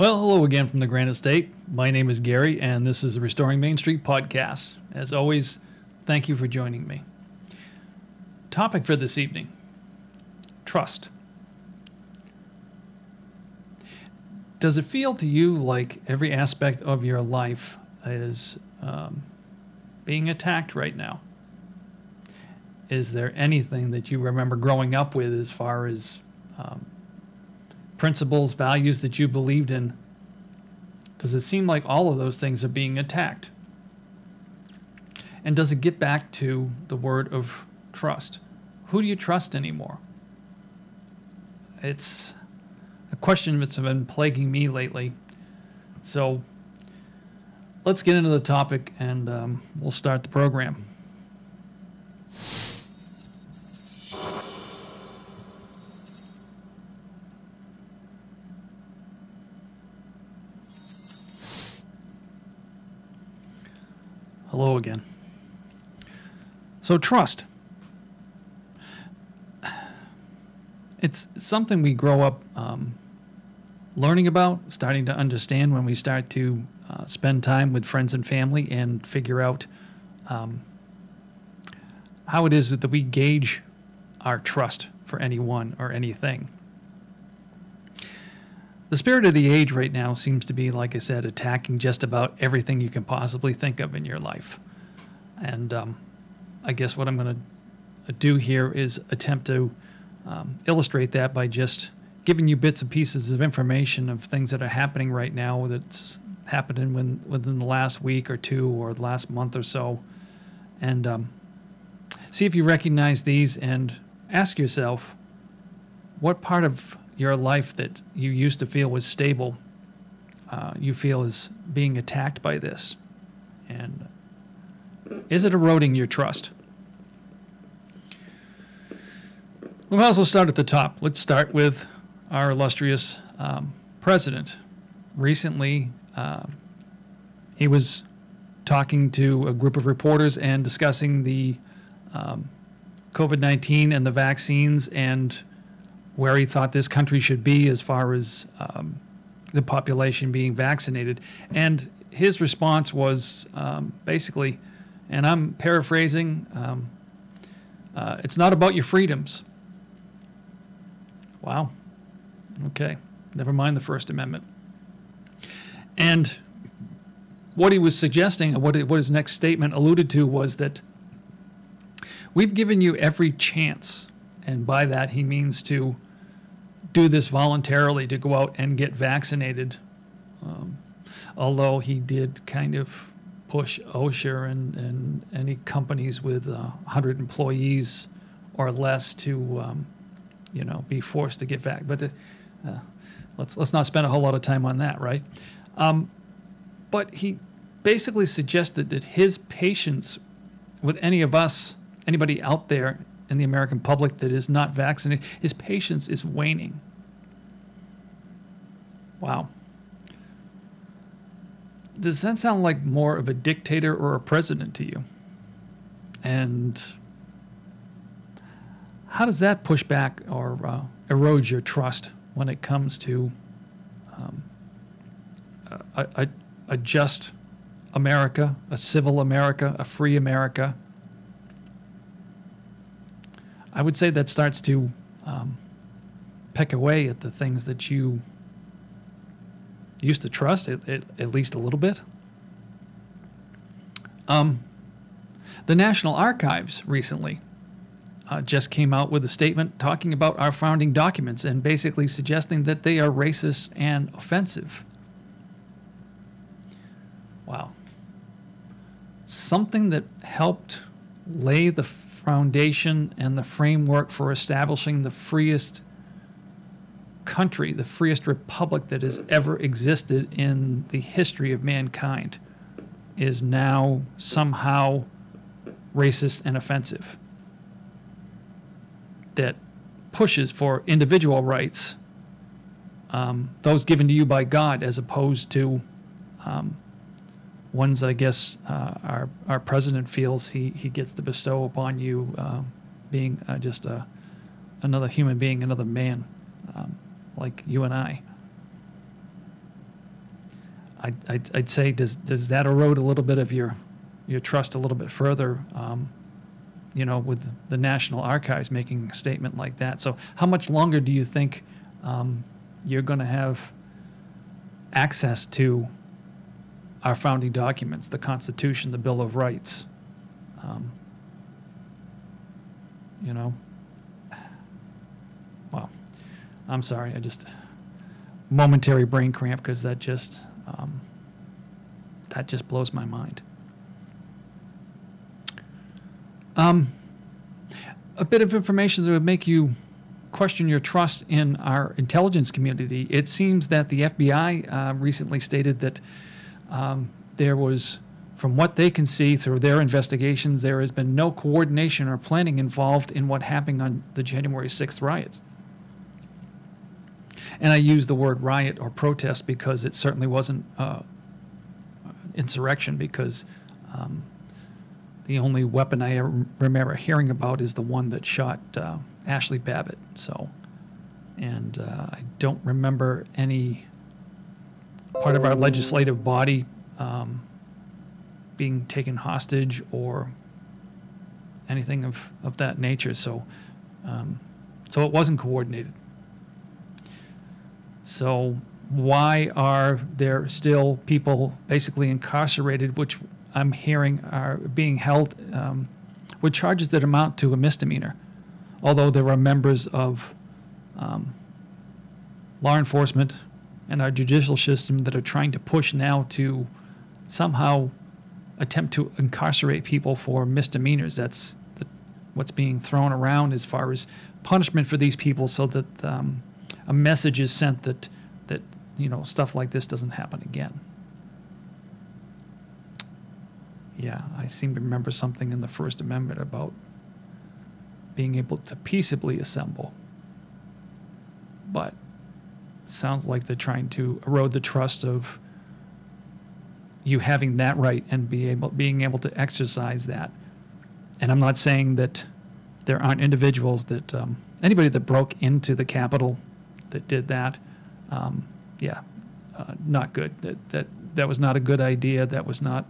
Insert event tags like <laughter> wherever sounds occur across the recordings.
Well, hello again from the Granite State. My name is Gary, and this is the Restoring Main Street podcast. As always, thank you for joining me. Topic for this evening trust. Does it feel to you like every aspect of your life is um, being attacked right now? Is there anything that you remember growing up with as far as um, principles, values that you believed in, does it seem like all of those things are being attacked? And does it get back to the word of trust? Who do you trust anymore? It's a question that's been plaguing me lately. So let's get into the topic and um, we'll start the program. Hello again. So, trust. It's something we grow up um, learning about, starting to understand when we start to uh, spend time with friends and family and figure out um, how it is that we gauge our trust for anyone or anything. The spirit of the age right now seems to be, like I said, attacking just about everything you can possibly think of in your life. And um, I guess what I'm going to do here is attempt to um, illustrate that by just giving you bits and pieces of information of things that are happening right now that's happening when, within the last week or two or the last month or so. And um, see if you recognize these and ask yourself what part of your life that you used to feel was stable, uh, you feel is being attacked by this? And is it eroding your trust? We might as well start at the top. Let's start with our illustrious um, president. Recently, uh, he was talking to a group of reporters and discussing the um, COVID 19 and the vaccines and where he thought this country should be as far as um, the population being vaccinated. And his response was um, basically, and I'm paraphrasing, um, uh, it's not about your freedoms. Wow. Okay. Never mind the First Amendment. And what he was suggesting, what, what his next statement alluded to, was that we've given you every chance. And by that, he means to do this voluntarily to go out and get vaccinated. Um, although he did kind of push OSHA and, and any companies with uh, 100 employees or less to, um, you know, be forced to get back. But the, uh, let's let's not spend a whole lot of time on that, right? Um, but he basically suggested that his patience with any of us, anybody out there in the American public that is not vaccinated, his patience is waning. Wow. Does that sound like more of a dictator or a president to you? And how does that push back or uh, erode your trust when it comes to um, a, a, a just America, a civil America, a free America? I would say that starts to um, peck away at the things that you used to trust, at, at, at least a little bit. Um, the National Archives recently uh, just came out with a statement talking about our founding documents and basically suggesting that they are racist and offensive. Wow. Something that helped lay the foundation and the framework for establishing the freest country, the freest republic that has ever existed in the history of mankind, is now somehow racist and offensive. That pushes for individual rights, um, those given to you by God, as opposed to um, ones I guess uh, our our president feels he he gets to bestow upon you, uh, being uh, just a another human being, another man, um, like you and I. I'd, I'd, I'd say, does, does that erode a little bit of your, your trust a little bit further? Um, you know, with the National Archives making a statement like that. So, how much longer do you think um, you're going to have access to our founding documents, the Constitution, the Bill of Rights? Um, you know, well, I'm sorry, I just momentary brain cramp because that just um, that just blows my mind. Um, a bit of information that would make you question your trust in our intelligence community. It seems that the FBI uh, recently stated that um, there was, from what they can see through their investigations, there has been no coordination or planning involved in what happened on the January 6th riots. And I use the word riot or protest because it certainly wasn't uh, insurrection because um, the only weapon I remember hearing about is the one that shot uh, Ashli Babbitt. So, and uh, I don't remember any part of our legislative body um, being taken hostage or anything of, of that nature. So, um, so it wasn't coordinated. So, why are there still people basically incarcerated, which I'm hearing are being held um, with charges that amount to a misdemeanor, although there are members of um, law enforcement and our judicial system that are trying to push now to somehow attempt to incarcerate people for misdemeanors. That's the, what's being thrown around as far as punishment for these people, so that um, a message is sent that that you know stuff like this doesn't happen again. Yeah, I seem to remember something in the First Amendment about being able to peaceably assemble. But sounds like they're trying to erode the trust of you having that right and be able being able to exercise that. And I'm not saying that there aren't individuals that um, anybody that broke into the Capitol that did that, um, yeah, uh, not good. That that that was not a good idea. That was not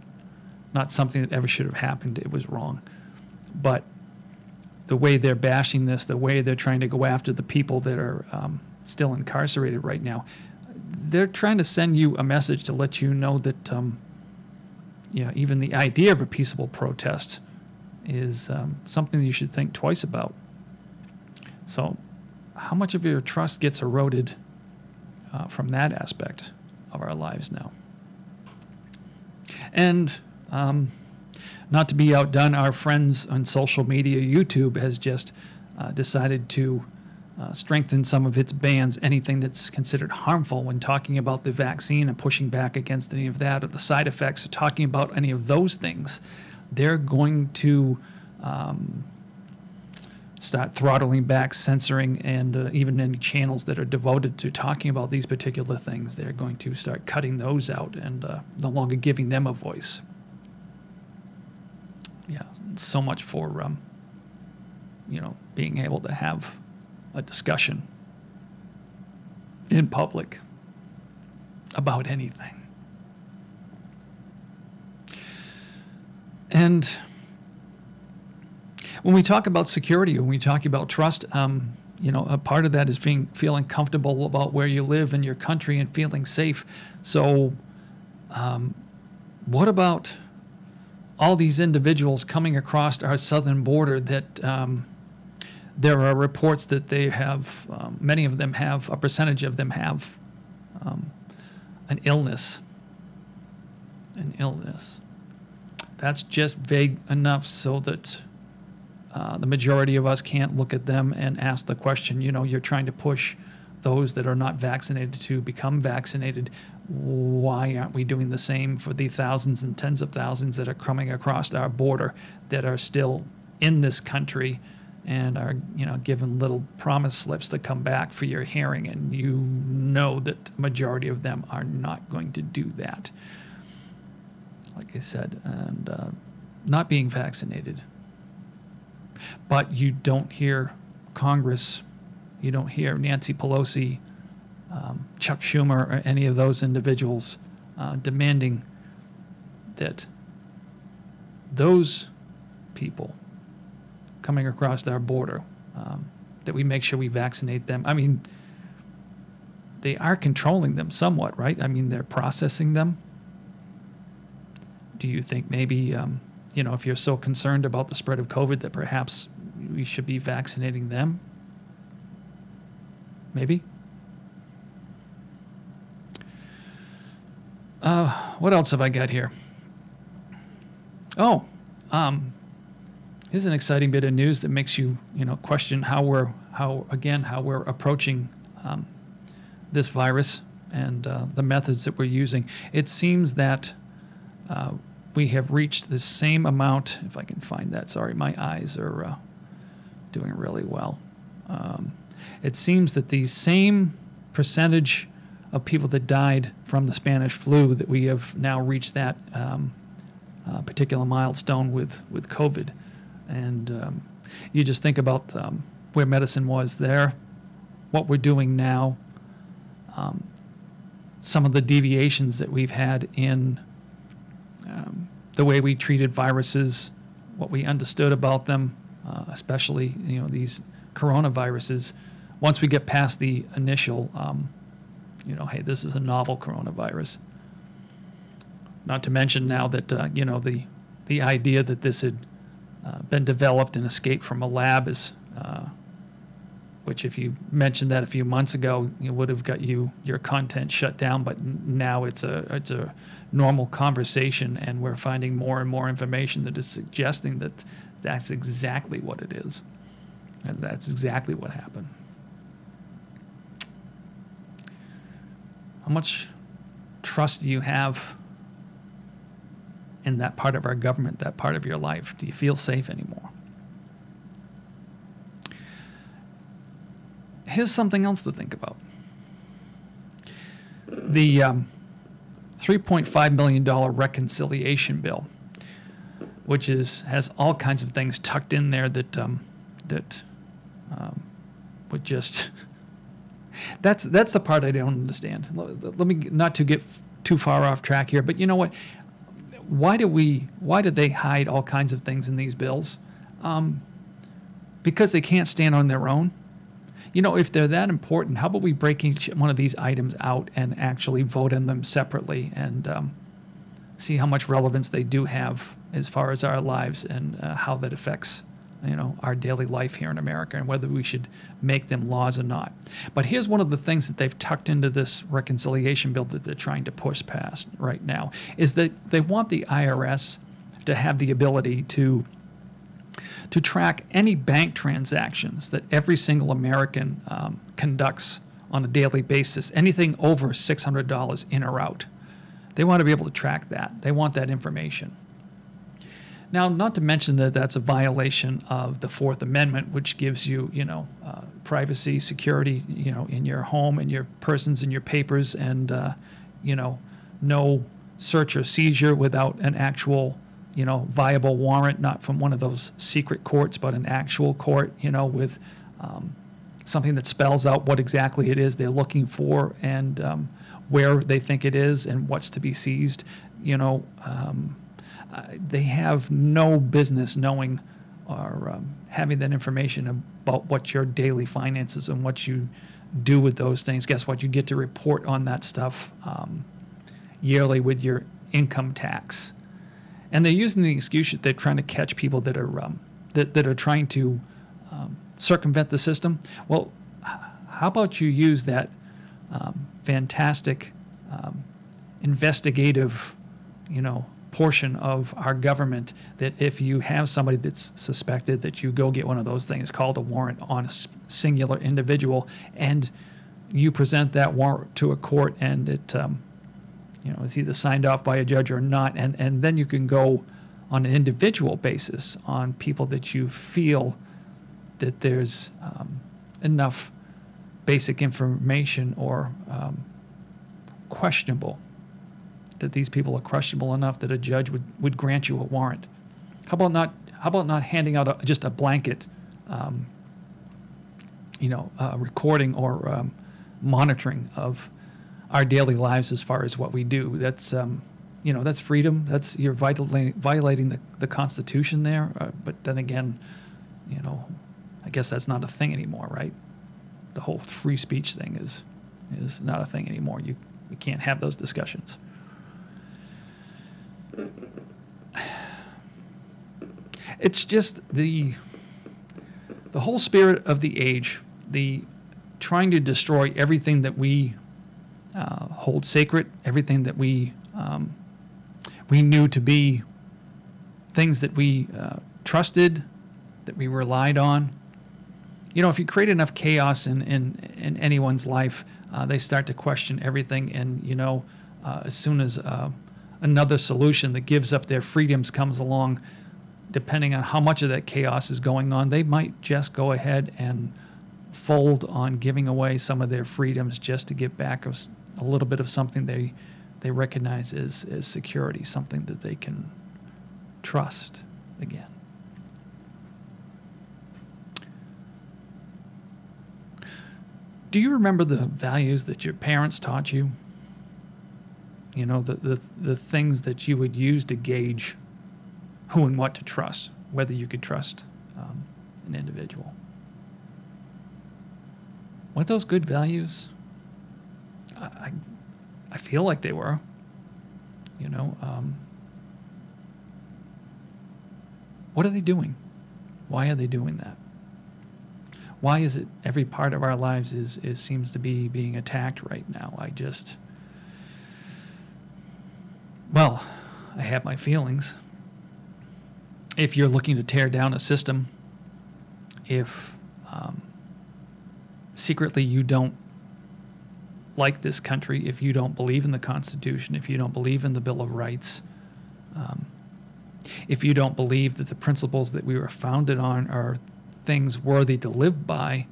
not something that ever should have happened. It was wrong. But the way they're bashing this, the way they're trying to go after the people that are um, still incarcerated right now, they're trying to send you a message to let you know that, um, even the idea of a peaceable protest is um, something you should think twice about. So, how much of your trust gets eroded uh, from that aspect of our lives now? And um, not to be outdone, our friends on social media, YouTube has just uh, decided to uh, strengthen some of its bans, anything that's considered harmful when talking about the vaccine and pushing back against any of that or the side effects, or talking about any of those things. They're going to um, start throttling back, censoring, and uh, even any channels that are devoted to talking about these particular things, they're going to start cutting those out and uh, no longer giving them a voice yeah, so much for um, you know being able to have a discussion in public about anything. And when we talk about security, when we talk about trust, um, you know, a part of that is being feeling comfortable about where you live in your country and feeling safe. So, um, what about all these individuals coming across our southern border that um, there are reports that they have, um, many of them have, a percentage of them have um, an illness. An illness. That's just vague enough so that uh, the majority of us can't look at them and ask the question, you know, you're trying to push those that are not vaccinated to become vaccinated. Why aren't we doing the same for the thousands and tens of thousands that are coming across our border that are still in this country and are, you know, given little promise slips to come back for your hearing, and you know that majority of them are not going to do that. Like I said, and uh, not being vaccinated. But you don't hear Congress you don't hear Nancy Pelosi, um, Chuck Schumer, or any of those individuals uh, demanding that those people coming across our border, um, that we make sure we vaccinate them. I mean, they are controlling them somewhat, right? I mean, they're processing them. Do you think maybe, um, you know, if you're so concerned about the spread of COVID, that perhaps we should be vaccinating them? Maybe? Uh, what else have I got here? Oh, um, here's an exciting bit of news that makes you, you know, question how we're, how again, how we're approaching um, this virus and uh, the methods that we're using. It seems that uh, we have reached the same amount. If I can find that, sorry, my eyes are uh, doing really well. Um, it seems that the same percentage of people that died from the Spanish flu that we have now reached that um, uh, particular milestone with with COVID, and um, you just think about um, where medicine was there, what we're doing now, um, some of the deviations that we've had in um, the way we treated viruses, what we understood about them, uh, especially you know these coronaviruses. Once we get past the initial, um, you know, hey, this is a novel coronavirus. Not to mention now that uh, you know the the idea that this had been developed and escaped from a lab is, uh, which if you mentioned that a few months ago, it would have got you your content shut down. But now it's a it's a normal conversation, and we're finding more and more information that is suggesting that that's exactly what it is, and that's exactly what happened. How much trust do you have in that part of our government, that part of your life? Do you feel safe anymore? Here's something else to think about. The um, $3.5 million reconciliation bill, which is has all kinds of things tucked in there that um, that um, would just <laughs> that's that's the part I don't understand. Let, let me not to get too far off track here, but you know what? Why do we why do they hide all kinds of things in these bills? Um, because they can't stand on their own. You know, if they're that important, how about we break each one of these items out and actually vote on them separately and um, see how much relevance they do have as far as our lives and uh, how that affects you know our daily life here in America and whether we should make them laws or not. But here's one of the things that they've tucked into this reconciliation bill that they're trying to push past right now is that they want the IRS to have the ability to to track any bank transactions that every single American um, conducts on a daily basis, anything over $600 in or out. They want to be able to track that. They want that information. Now, not to mention that that's a violation of the Fourth Amendment, which gives you, you know, uh, privacy, security, you know, in your home and your persons and your papers, and uh, you know, no search or seizure without an actual, you know, viable warrant, not from one of those secret courts, but an actual court, you know, with um, something that spells out what exactly it is they're looking for and um, where they think it is and what's to be seized. You know. Um, uh, they have no business knowing or um, having that information about what your daily finances and what you do with those things. Guess what? You get to report on that stuff um, yearly with your income tax. And they're using the excuse that they're trying to catch people that are um, that, that are trying to um, circumvent the system. Well, how about you use that um, fantastic um, investigative, you know, portion of our government that if you have somebody that's suspected that you go get one of those things called a warrant on a singular individual and you present that warrant to a court and it um, you know is either signed off by a judge or not and and then you can go on an individual basis on people that you feel that there's um, enough basic information or um, questionable that these people are questionable enough that a judge would, would grant you a warrant? How about not, how about not handing out a, just a blanket, um, you know, uh, recording or um, monitoring of, our daily lives as far as what we do. That's um, you know that's freedom. That's you're violating violating the, the Constitution there. Uh, but then again, you know, I guess that's not a thing anymore, right? The whole free speech thing is is not a thing anymore. You you can't have those discussions. <sighs> It's just the the whole spirit of the age, the trying to destroy everything that we uh, hold sacred, everything that we um, we knew to be things that we uh, trusted, that we relied on. You know, if you create enough chaos in in, in anyone's life, uh, they start to question everything, and you know, uh, as soon as uh, another solution that gives up their freedoms comes along, depending on how much of that chaos is going on, they might just go ahead and fold on giving away some of their freedoms just to get back a, a little bit of something they they recognize as, as security, something that they can trust again. Do you remember the values that your parents taught you? You know, the, the, the things that you would use to gauge who and what to trust, whether you could trust um, an individual. Weren't those good values? I, I, feel like they were. You know, um, what are they doing? Why are they doing that? Why is it every part of our lives is, is seems to be being attacked right now? I just, well, I have my feelings if you're looking to tear down a system, if um, secretly you don't like this country, if you don't believe in the Constitution, if you don't believe in the Bill of Rights, um, if you don't believe that the principles that we were founded on are things worthy to live by,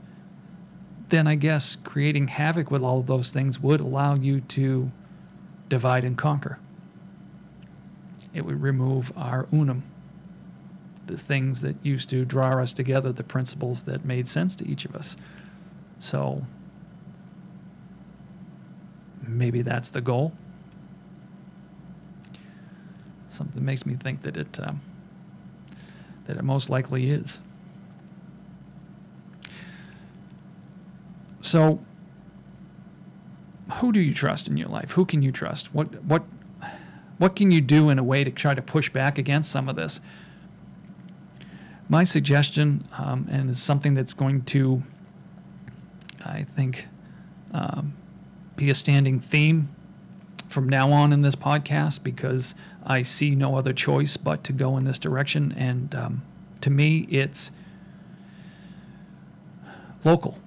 then I guess creating havoc with all of those things would allow you to divide and conquer. It would remove our unum the things that used to draw us together, the principles that made sense to each of us. So maybe that's the goal. Something makes me think that it um, that it most likely is. So, who do you trust in your life? Who can you trust? What what what can you do in a way to try to push back against some of this? my suggestion, um, and it's something that's going to, I think, um, be a standing theme from now on in this podcast because I see no other choice but to go in this direction. And um, to me, it's local.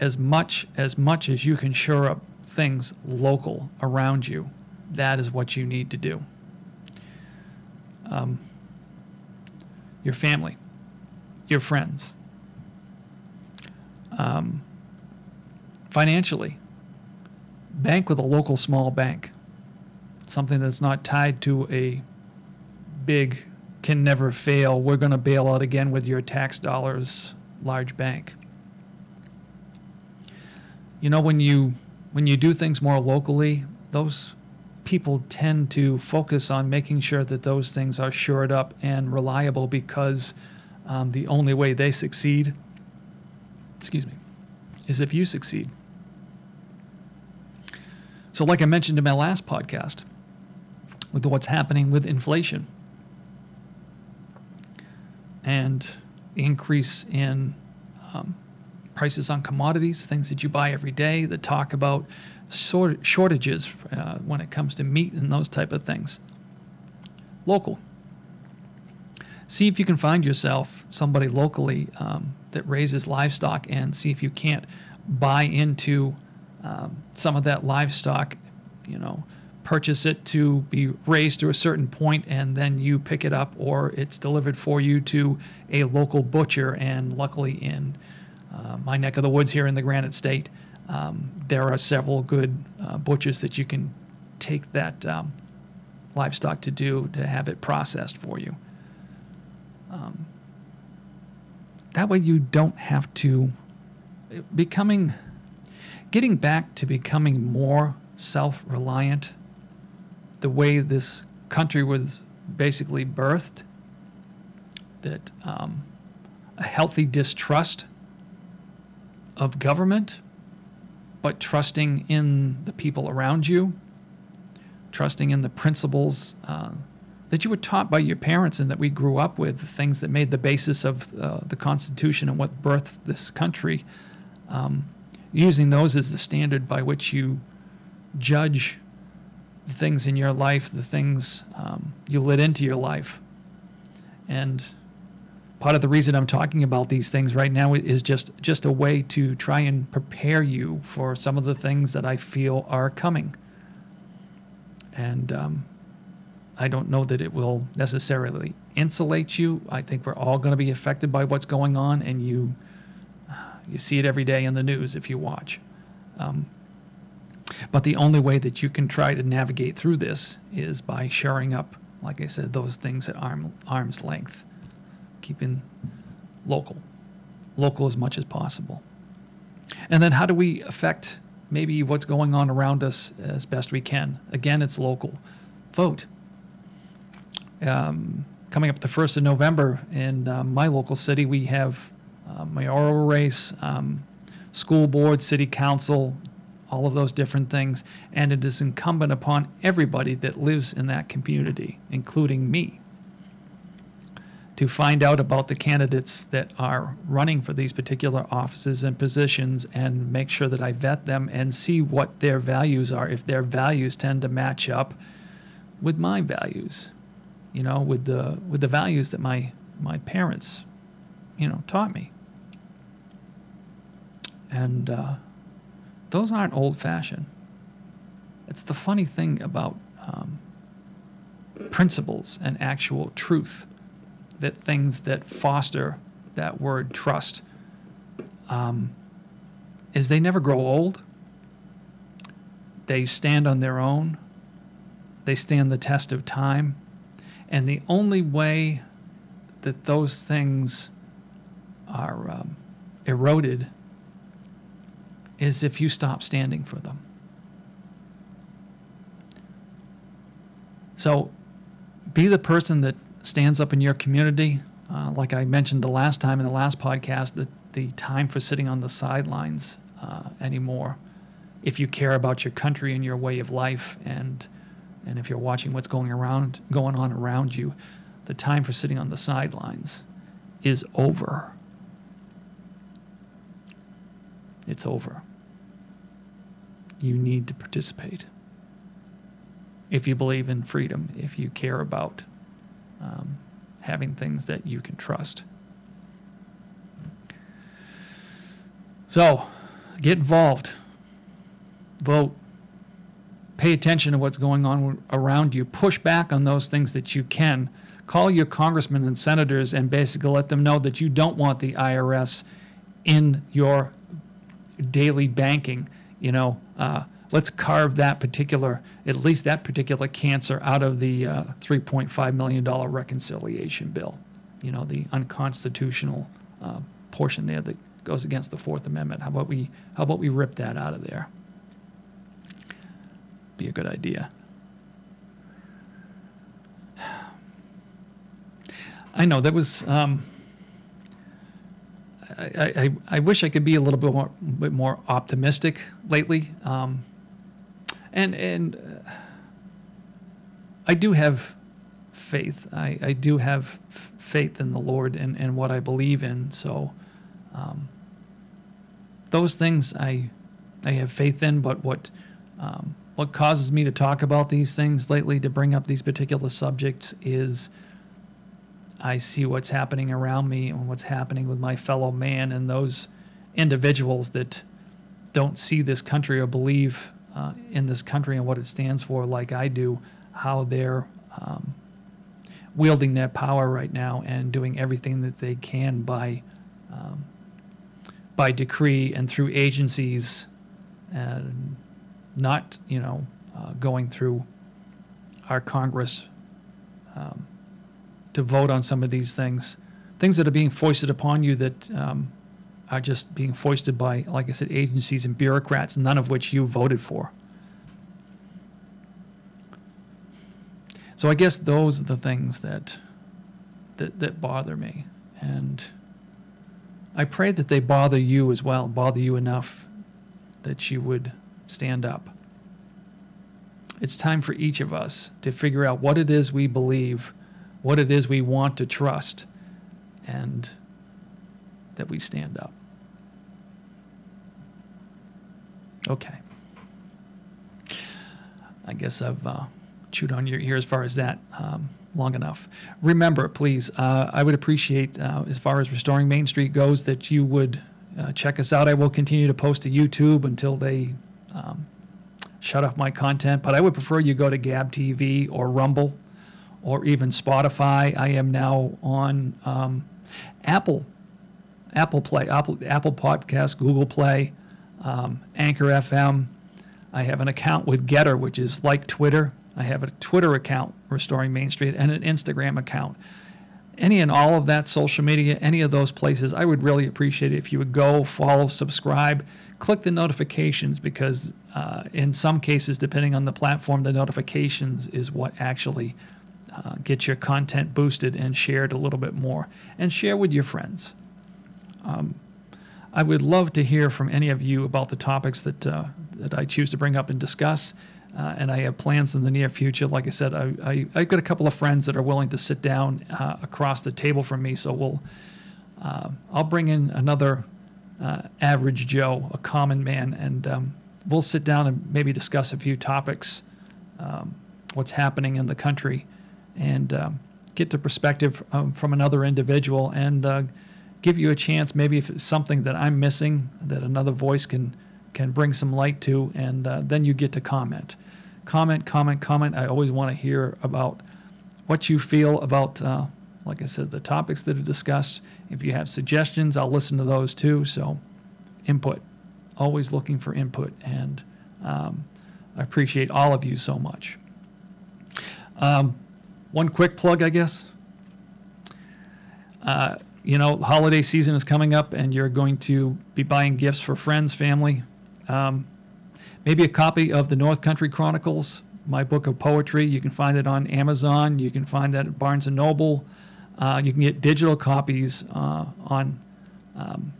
As much as much as you can shore up things local around you, that is what you need to do. Um, your family, your friends. Um, financially, bank with a local small bank, something that's not tied to a big, can never fail, we're going to bail out again with your tax dollars large bank. You know, when you when you do things more locally, those people tend to focus on making sure that those things are shored up and reliable because um, the only way they succeed, excuse me, is if you succeed. So, like I mentioned in my last podcast, with what's happening with inflation and increase in um, prices on commodities, things that you buy every day, that talk about shortages uh, when it comes to meat and those type of things. Local. See if you can find yourself somebody locally um, that raises livestock and see if you can't buy into um, some of that livestock, you know, purchase it to be raised to a certain point and then you pick it up or it's delivered for you to a local butcher. And luckily, in uh, my neck of the woods here in the Granite State, um, there are several good uh, butchers that you can take that um, livestock to do to have it processed for you. Um, that way, you don't have to becoming getting back to becoming more self reliant, the way this country was basically birthed, that um, a healthy distrust of government, but trusting in the people around you, trusting in the principles uh, that you were taught by your parents and that we grew up with, the things that made the basis of uh, the Constitution and what birthed this country, um, using those as the standard by which you judge the things in your life, the things um, you let into your life. And part of the reason I'm talking about these things right now is just just a way to try and prepare you for some of the things that I feel are coming. And um, I don't know that it will necessarily insulate you. I think we're all going to be affected by what's going on, and you <sighs> you see it every day in the news if you watch. Um, but the only way that you can try to navigate through this is by shoring up, like I said, those things at arm, arm's length, keeping local, local as much as possible. And then how do we affect maybe what's going on around us as best we can? Again, it's local. Vote. Um, coming up the 1st of November in uh, my local city, we have uh, mayoral race, um, school board, city council, all of those different things. And it is incumbent upon everybody that lives in that community, including me, to find out about the candidates that are running for these particular offices and positions and make sure that I vet them and see what their values are, if their values tend to match up with my values, you know, with the with the values that my my parents, you know, taught me. And uh, those aren't old fashioned. It's the funny thing about um, principles and actual truth that things that foster that word trust um, is they never grow old. They stand on their own. They stand the test of time. And the only way that those things are um, eroded is if you stop standing for them. So be the person that stands up in your community. Uh, like I mentioned the last time in the last podcast, that the time for sitting on the sidelines uh, anymore. If you care about your country and your way of life, and and if you're watching what's going around going on around you, the time for sitting on the sidelines is over. It's over you need to participate. If you believe in freedom, if you care about um, having things that you can trust. So, get involved, vote, pay attention to what's going on around you, push back on those things that you can. Call your congressmen and senators and basically let them know that you don't want the IRS in your daily banking you know, uh, let's carve that particular, at least that particular cancer out of the uh, $3.5 million reconciliation bill. You know, the unconstitutional uh, portion there that goes against the Fourth Amendment. How about we, how about we rip that out of there? Be a good idea. I know that was. Um, I, I, I wish I could be a little bit more, bit more optimistic lately. Um, and and uh, I do have faith. I, I do have f- faith in the Lord and, and what I believe in. So um, those things I I have faith in. But what um, what causes me to talk about these things lately, to bring up these particular subjects, is I see what's happening around me and what's happening with my fellow man and those individuals that don't see this country or believe uh, in this country and what it stands for like I do, how they're um, wielding their power right now and doing everything that they can by um, by decree and through agencies and not you know uh, going through our Congress. Um, to vote on some of these things, things that are being foisted upon you that um, are just being foisted by, like I said, agencies and bureaucrats, none of which you voted for. So I guess those are the things that that, that bother me. And I pray that they bother you as well, bother you enough that you would stand up. It's time for each of us to figure out what it is we believe, what it is we want to trust, and that we stand up. Okay. I guess I've uh, chewed on your ear as far as that um, long enough. Remember, please, uh, I would appreciate, uh, as far as Restoring Main Street goes, that you would uh, check us out. I will continue to post to YouTube until they um, shut off my content, but I would prefer you go to Gab TV or Rumble or even Spotify. I am now on um, Apple, Apple Play, Apple, Apple Podcast, Google Play, um, Anchor FM. I have an account with GETTR, which is like Twitter. I have a Twitter account, Restoring Main Street, and an Instagram account. Any and all of that social media, any of those places, I would really appreciate it if you would go, follow, subscribe, click the notifications because uh, in some cases, depending on the platform, the notifications is what actually uh, gets your content boosted and shared a little bit more. And share with your friends. Um, I would love to hear from any of you about the topics that uh, that I choose to bring up and discuss. Uh, and I have plans in the near future. Like I said, I, I, I've got a couple of friends that are willing to sit down uh, across the table from me. So we'll, uh, I'll bring in another uh, average Joe, a common man, and um, we'll sit down and maybe discuss a few topics, um, what's happening in the country, and um, get to perspective um, from another individual and uh, give you a chance, maybe if it's something that I'm missing, that another voice can can bring some light to, and uh, then you get to comment. Comment, comment, comment. I always want to hear about what you feel about, uh, like I said, the topics that are discussed. If you have suggestions, I'll listen to those too. So, input. Always looking for input, and um, I appreciate all of you so much. Um, one quick plug, I guess. Uh, you know, holiday season is coming up, and you're going to be buying gifts for friends, family, um, maybe a copy of the North Country Chronicles, my book of poetry. You can find it on Amazon. You can find that at Barnes and Noble. Uh, you can get digital copies uh, on um,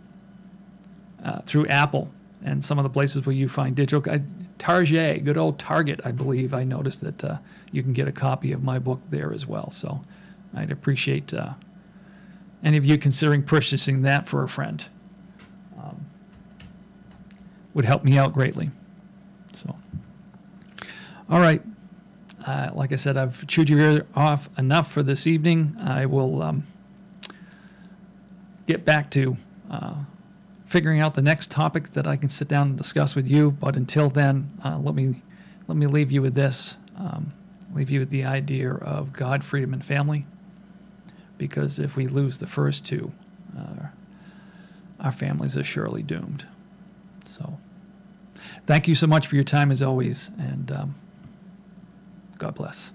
uh, through Apple and some of the places where you find digital. Uh, Target, good old Target, I believe. I noticed that uh, you can get a copy of my book there as well. So I'd appreciate uh, any of you considering purchasing that for a friend would help me out greatly. So, all right. Uh, like I said, I've chewed your ear off enough for this evening. I will um, get back to uh, figuring out the next topic that I can sit down and discuss with you. But until then, uh, let me let me leave you with this. Um, leave you with the idea of God, freedom, and family. Because if we lose the first two, uh, our families are surely doomed. So. Thank you so much for your time as always, and um, God bless.